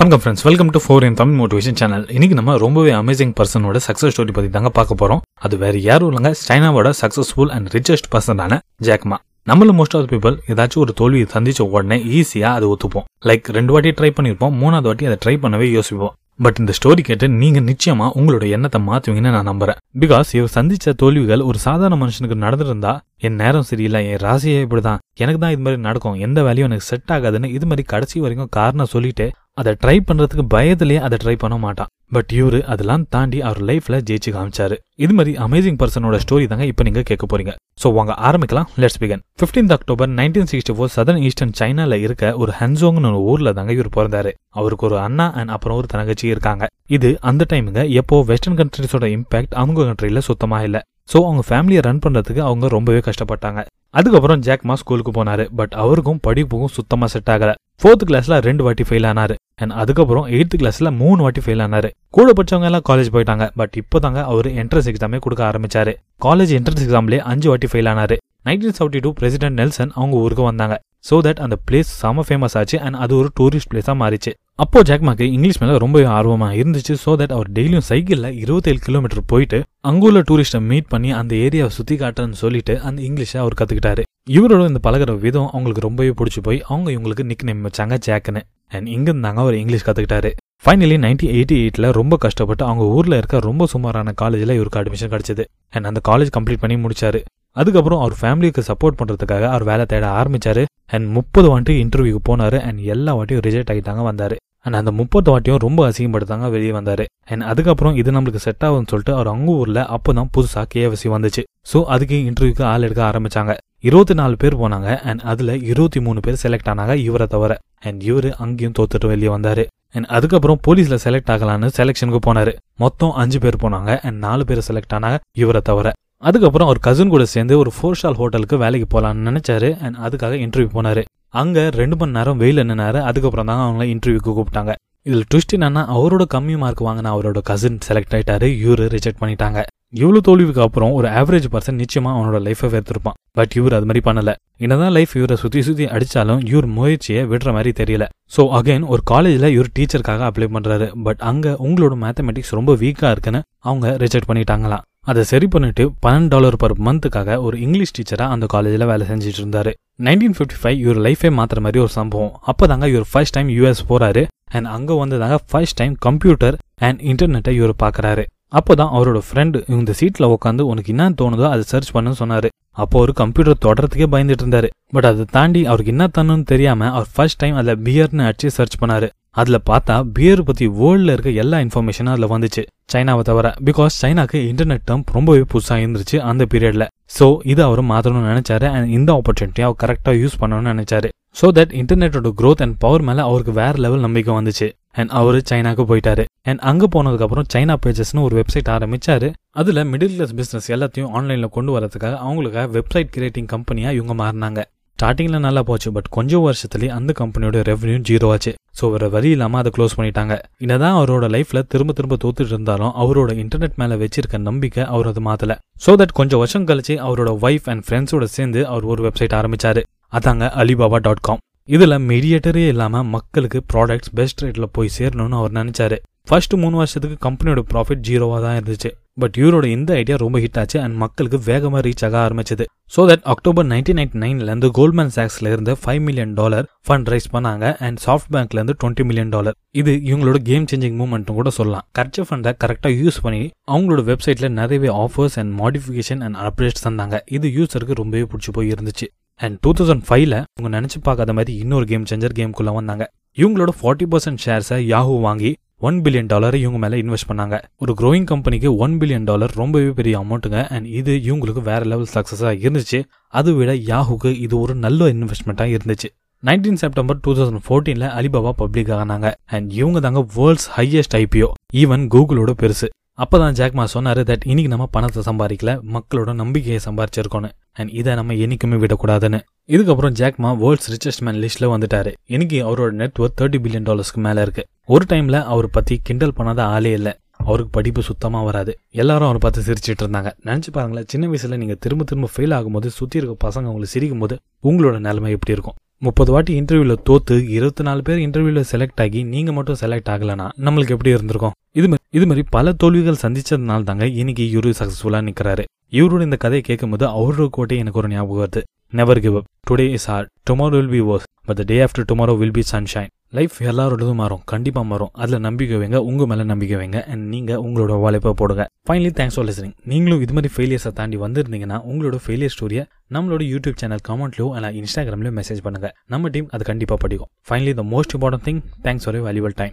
வணக்கம் friends welcome to four in Tamil motivation channel இன்னைக்கு நம்ம ரொம்பவே அமேசிங் பர்சனோட சக்ஸஸ் ஸ்டோரி பற்றி தாங்க பார்க்க போகிறோம் அது வேறு யாரும் இல்லைங்க. சைனாவோட சக்ஸஸ்ஃபுல் அண்ட் ரிச்சஸ்ட் பர்சனான ஜாக்மா நம்மள மோஸ்ட் ஆஃப் பீப்பிள் ஏதாச்சும் ஒரு தோல்வியை சந்திச்ச உடனே ஈஸியாக அதை ஒத்துப்போம். லைக் ரெண்டு வாட்டி ட்ரை பண்ணியிருப்போம் மூணாவது வாட்டி அதை ட்ரை பண்ணவே யோசிப்போம். பட் இந்த ஸ்டோரி கேட்டு நீங்க நிச்சயமா உங்களோட எண்ணத்தை மாத்துவீங்கன்னு நான் நம்புறேன். பிகாஸ் இவர் சந்திச்ச தோல்விகள் ஒரு சாதாரண மனுஷனுக்கு நடந்திருந்தா என் நேரம் சரியில்லை என் ராசியே இப்படிதான். எனக்கு தான் இது மாதிரி நடக்கும். எந்த வேலையும் எனக்கு செட் ஆகாதுன்னு இது மாதிரி கடைசி வரைக்கும் காரணம் சொல்லிட்டு அதை ட்ரை பண்றதுக்கு பயத்திலேயே அதை ட்ரை பண்ண மாட்டான். பட் இவரு அதெல்லாம் தாண்டி அவர் லைஃப்ல ஜெயிச்சு காமிச்சாரு. இது மாதிரி அமேசிங் பர்சனோட ஸ்டோரி தாங்க இப்போ நீங்க கேட்க போறீங்க. சோ வாங்க ஆரம்பிக்கலாம். Let's begin 15th October nineteen sixty four southern eastern சைனால இருக்க ஒரு ஹன்சோங்னு ஒரு ஊர்ல தாங்க இவர் பிறந்தாரு. அவருக்கு ஒரு அண்ணா அண்ட் அப்புறம் ஒரு தங்கச்சி இருக்காங்க. இது அந்த டைமுங்க எப்போ வெஸ்டர்ன் கண்ட்ரிஸோட இம்பாக்ட் அவங்க கண்ட்ரில சுத்தமா இல்ல. சோ அவங்க ஃபேமிலியை ரன் பண்றதுக்கு அவங்க ரொம்பவே கஷ்டப்பட்டாங்க. அதுக்கப்புறம் ஜாக்மா ஸ்கூலுக்கு போனாரு. பட் அவருக்கும் படிப்புக்கும் சுத்தமா செட் ஆகல. ஃபோர்த் கிளாஸ்ல ரெண்டு வாட்டி ஃபெயில் ஆனாரு. அண்ட் அதுக்கப்புறம் எயித்து கிளாஸ்ல மூணு வாட்டி ஃபெயில் ஆனாரு. கூட படிச்சவங்க எல்லாம் காலேஜ் போயிட்டாங்க. பட் இப்போதாங்க அவர் என்ட்ரன்ஸ் எக்ஸாமே கொடுக்க ஆரம்பிச்சாரு. காலேஜ் என்ட்ரன்ஸ் எக்ஸாம்லேயே அஞ்சு வாட்டி ஃபெயில் ஆனாரு. Nineteen seventy two president Nelson அவங்க ஊருக்கு வந்தாங்க. சோ தட் அந்த பிளேஸ் செம ஃபேமஸ் ஆச்சு. அண்ட் அது ஒரு டூரிஸ்ட் பிளேஸா மாறிச்சு. அப்போ ஜாக்மாக்கு இங்கிலீஷ் மேல ரொம்பவே ஆர்வமா இருந்துச்சு. சோ தட் அவர் டெய்லியும் சைக்கிள்ல இருபத்தேழு கிலோமீட்டர் போயிட்டு அங்குள்ள டூரிஸ்ட்டை மீட் பண்ணி அந்த ஏரியாவை சுற்றி காட்டுறேன்னு சொல்லிட்டு அந்த இங்கிலீஷை அவர் கற்றுக்கிட்டாரு இவரோட இந்த பழகுற விதம் அவங்களுக்கு ரொம்பவே பிடிச்சி போய் அவங்க இவங்களுக்கு நிக் நேம் வச்சாங்க ஜாக்குன்னு அண்ட் இங்கிருந்தாங்க அவர் இங்கிலீஷ் கற்றுக்கிட்டாரு ஃபைனலி நைன்டீன் எயிட்டி எயிட்டில் ரொம்ப கஷ்டப்பட்டு அவங்க ஊரில் இருக்க ரொம்ப சுமாரான காலேஜில் இவருக்கு அட்மிஷன் கிடச்சிது. அண்ட் அந்த காலேஜ் கம்ப்ளீட் பண்ணி முடிச்சாரு. அதுக்கப்புறம் அவர் ஃபேமிலிக்கு சப்போர்ட் பண்ணுறதுக்காக அவர் வேலை தேட ஆரம்பிச்சாரு. அண்ட் முப்பது வாட்டி இன்டர்வியூக்கு போனார். அண்ட் எல்லா வாட்டியும் ரிஜெக்ட் ஆகிட்டாங்க வந்தார். அண்ட் அந்த முப்பது வாட்டியும் ரொம்ப அசிங்கப்படுத்தாங்க வெளியே வந்தாரு. அண்ட் அதுக்கப்புறம் இது நம்மளுக்கு செட் ஆகும்னு சொல்லிட்டு அவர் அவங்க ஊர்ல அப்பதான் புதுசா கேஎஃப்சி வந்துச்சு. ஸோ அதுக்கு இன்டர்வியூக்கு ஆள் எடுக்க ஆரம்பிச்சாங்க. இருபத்தி நாலு பேர் போனாங்க. அண்ட் அதுல இருபத்தி மூணு பேர் செலக்ட் ஆனாங்க இவரை தவிர. அண்ட் இவரு அங்கேயும் தோத்துட்டு வெளியே வந்தாரு. அண்ட் அதுக்கப்புறம் போலீஸ்ல செலக்ட் ஆகலான்னு செலெக்ஷனுக்கு போனாரு. மொத்தம் அஞ்சு பேர் போனாங்க. அண்ட் நாலு பேர் செலக்ட் ஆனாங்க இவரை தவிர. அதுக்கப்புறம் அவர் கசின் கூட சேர்ந்து ஒரு ஃபோர் ஸ்டார் ஹோட்டலுக்கு வேலைக்கு போகலான்னு நினைச்சாரு. அண்ட் அதுக்காக இன்டர்வியூ போனாரு. அங்கே ரெண்டு மணி நேரம் வெயில் நின்னாரு. அதுக்கப்புறம் தாங்க அவங்கள இன்டர்வியூக்கு கூப்பிட்டாங்க. இதில் ட்விஸ்ட் என்னன்னா அவரோட கம்மி மார்க் வாங்கின அவரோட கசின் செலக்ட் ஆயிட்டாரு. இவரு ரிஜெக்ட் பண்ணிட்டாங்க. இவ்வளோ தோல்விக்கு அப்புறம் ஒரு ஆவரேஜ் பர்சன் நிச்சயமா அவனோட லைஃபை வேர்த்திருப்பான் பட் இவர் அது மாதிரி பண்ணல. என்னதான் லைஃப் இவரை சுத்தி சுத்தி அடிச்சாலும் இவர் முயற்சியை விடுற மாதிரி தெரியல. ஸோ அகைன் ஒரு காலேஜில் இவர் டீச்சருக்காக அப்ளை பண்றாரு. பட் அங்க உங்களோட மேத்தமெட்டிக்ஸ் ரொம்ப வீக்கா இருக்குன்னு அவங்க ரிஜெக்ட் பண்ணிட்டாங்களாம். அதை சரி பண்ணிட்டு பன்னெண்டு டாலர் பர் மந்த்துக்காக ஒரு இங்கிலீஷ் டீச்சராக அந்த காலேஜில் வேலை செஞ்சுட்டு இருந்தாரு. நைன்டீன் ஃபிஃப்டி ஃபைவ் இவர் லைஃபே மாத்துற மாதிரி ஒரு சம்பவம். அப்பதாங்க இவர் ஃபர்ஸ்ட் டைம் யூஎஸ் போறாரு. அண்ட் அங்கே வந்ததாங்க ஃபர்ஸ்ட் டைம் கம்ப்யூட்டர் அண்ட் இன்டர்நெட்டை இவர் பாக்குறாரு. அப்போதான் அவரோட ஃப்ரெண்டு இந்த சீட்டில் உட்காந்து உனக்கு என்ன தோணுதோ அதை சர்ச் பண்ணுன்னு சொன்னாரு. அப்போ ஒரு கம்ப்யூட்டர் தொடரத்துக்கே பயந்துட்டு இருந்தாரு. பட் அதை தாண்டி அவருக்கு என்ன தரணும்னு தெரியாம அவர் ஃபர்ஸ்ட் டைம் அதுல பியர்னு அடிச்சு சர்ச் பண்ணாரு. அதுல பார்த்தா பியர் பத்தி வேர்ல்ட்ல இருக்க எல்லா இன்ஃபர்மேஷனும் அதுல வந்துச்சு. சைனாவை தவிர பிகாஸ் சைனாக்கு இன்டர்நெட் டேர்ம் ரொம்பவே புதுசா இருந்துச்சு அந்த பீரியட்ல சோ இது அவர் மாத்தணும்னு நினைச்சாரு அண்ட் இந்த ஆப்பர்ச்சுனிட்டியை அவர் கரெக்டா யூஸ் பண்ணணும்னு நினைச்சாரு. ஸோ தட் இன்டர்நெட்டோட க்ரோத் அண்ட் பவர் மேலே அவருக்கு வேற லெவல் நம்பிக்கை வந்துச்சு. அண்ட் அவர் சைனாக்கு போயிட்டாரு. அண்ட் அங்கே போனதுக்கப்புறம் சைனா பேஜஸ்னு ஒரு வெப்சைட் ஆரம்பிச்சாரு. அதில் மிடில் கிளாஸ் பிஸ்னஸ் எல்லாத்தையும் ஆன்லைனில் கொண்டு வரதுக்காக அவங்களுக்காக வெப்சைட் கிரியேட்டிங் கம்பெனியாக இவங்க மாறினாங்க. ஸ்டார்டிங்கில் நல்லா போச்சு பட் கொஞ்சம் வருஷத்துலேயே அந்த கம்பெனியோட ரெவன்யூ ஜீரோ ஆச்சு. ஸோ வேற வரி இல்லாமல் அதை க்ளோஸ் பண்ணிட்டாங்க. என்னதான் அவரோட லைஃப்ல திரும்ப திரும்ப தோத்துட்டு இருந்தாலும் அவரோட இன்டர்நெட் மேலே வச்சிருக்க நம்பிக்கை அவர் அதை மாத்தல. ஸோ தட் கொஞ்சம் வருஷம் கழிச்சு அவரோட ஒய்ஃப் அண்ட் ஃப்ரெண்ட்ஸோட சேர்ந்து அவர் ஒரு வெப்சைட் ஆரம்பிச்சாரு. அதாங்க அலிபாபா டாட் காம் இதுல மீடியேட்டரே இல்லாம மக்களுக்கு ப்ராடக்ட்ஸ் பெஸ்ட் ரேட்ல போய் சேரணும்னு அவர் நினைச்சாரு. ஃபர்ஸ்ட் மூணு வருஷத்துக்கு கம்பெனியோட ப்ராஃபிட் ஜீரோவா தான் இருந்துச்சு. பட் இவரோட இந்த ஐடியா ரொம்ப ஹிட் ஆச்சு அண்ட் மக்களுக்கு வேகமா ரீச் ஆக ஆரம்பிச்சது. So that October nineteen ninety நைன்ல இருந்து கோல்ட்மேன் சாக்ஸ்ல இருந்து five million dollar fund raise பண்ணாங்க அண்ட் சாஃப்ட் பேங்க்ல இருந்து டுவெண்ட்டி மில்லியன் டாலர் இது இவங்களோட கேம் சேஞ்சிங் மூவ்மெண்ட் கூட சொல்லலாம். கரெக்ட் ஃபண்டை கரெக்டா யூஸ் பண்ணி அவங்களோட வெப்சைட்ல நிறையவே offers and modification and updates தந்தாங்க. இது யூசருக்கு ரொம்பவே பிடிச்சி போய் இருந்துச்சு அண்ட் டூ தௌசண்ட் ஃபைவ்ல இவங்க நினைச்சு பார்க்காத மாதிரி இன்னொரு கேம் சேஞ்சர் கேம்குள்ள வந்தாங்க. இவங்களோட ஃபார்ட்டி பர்சன்ட் ஷேர்ஸை யாஹூ வாங்கி ஒன் பில்லியன் டாலர் இவங்க மேலே இன்வெஸ்ட் பண்ணாங்க. ஒரு க்ரோயிங் கம்பெனிக்கு ஒன் பில்லியன் டாலர் ரொம்பவே பெரிய அமௌண்ட்டுங்க அண்ட் இது இவங்களுக்கு வேற லெவல் சக்ஸஸாக இருந்துச்சு. அதை விட யாஹூக்கு இது ஒரு நல்ல இன்வெஸ்ட்மெண்ட்டாக இருந்துச்சு. நைன்டீன் செப்டம்பர் டூ தௌசண்ட் ஃபோர்டீனில் அலிபாபா பப்ளிக் ஆனாங்க. அண்ட் இவங்க தாங்க வேர்ல்ட்ஸ் ஹையஸ்ட் ஐபிஓ ஈவன் கூகுளோட பெருசு. அப்போ தான் ஜாக்மா சொன்னார் தட் இன்னைக்கு நம்ம பணத்தை சம்பாதிக்கல மக்களோட நம்பிக்கையை சம்பாரிச்சிருக்கோன்னு அண்ட் இதை நம்ம என்னைக்குமே விடக்கூடாதுன்னு. இதுக்கப்புறம் ஜாக்மா வேர்ல்ட்ஸ் ரிச்சஸ்ட் மேன் லிஸ்ட்ல வந்துட்டாரு. இன்னைக்கு அவரோட நெட்ஒர்க் தேர்ட்டி பில்லியன் டாலர்ஸ்க்கு மேலே இருக்கு. ஒரு டைம்ல அவர் பத்தி கிண்டல் பண்ணாத ஆளே இல்லை. அவருக்கு படிப்பு சுத்தமாக வராது. எல்லாரும் அவரை பார்த்து சிரிச்சிட்டு இருந்தாங்க. நினச்சி பாருங்களேன் சின்ன வயசில் நீங்கள் திரும்ப திரும்ப ஃபெயில் ஆகும்போது சுற்றி இருக்க பசங்க உங்களுக்கு சிரிக்கும் போது உங்களோட நிலைமை எப்படி இருக்கும்? முப்பது வாட்டி இன்டர்வியூல தோத்து இருபத்தி நாலு பேர் இன்டர்வியூல செலக்ட் ஆகி நீங்க மட்டும் செலக்ட் ஆகலனா நம்மளுக்கு எப்படி இருந்திருக்கும்? இது மாதிரி இது மாதிரி பல தோல்விகள் சந்திச்சதுனால தாங்க இன்னைக்கு இவரு சக்சஸ்ஃபுல்லா நிக்கிறாரு. இவரோட இந்த கதையை கேட்கும்போது அவரோட கோட்டை எனக்கு ஒரு ஞாபகம் வருது. Never give up today is hard tomorrow will be worse but the day after tomorrow will be sunshine life எல்லாரோடதும் மாறும். கண்டிப்பாக மாறும். அதில் நம்பிக்கை வைங்க. உங்கள் மேலே நம்பிக்கை வைங்க. அண்ட் நீங்கள் உங்களோட உழைப்பை போடுங்க. ஃபைனலி தேங்க்ஸ் ஃபார் லிசனிங் நீங்களும் இது மாதிரி ஃபெயிலியர்ஸை தாண்டி வந்திருந்தீங்கன்னா உங்களோட ஃபெயிலியர் ஸ்டோரியை நம்மளோட யூடியூப் சேனல் கமெண்ட்லயோ இல்லை இன்ஸ்டாகிராம்லயோ மெசேஜ் பண்ணுங்கள் நம்ம டீம் அது கண்டிப்பாக படிக்கும். Finally the most important thing thanks for valuable time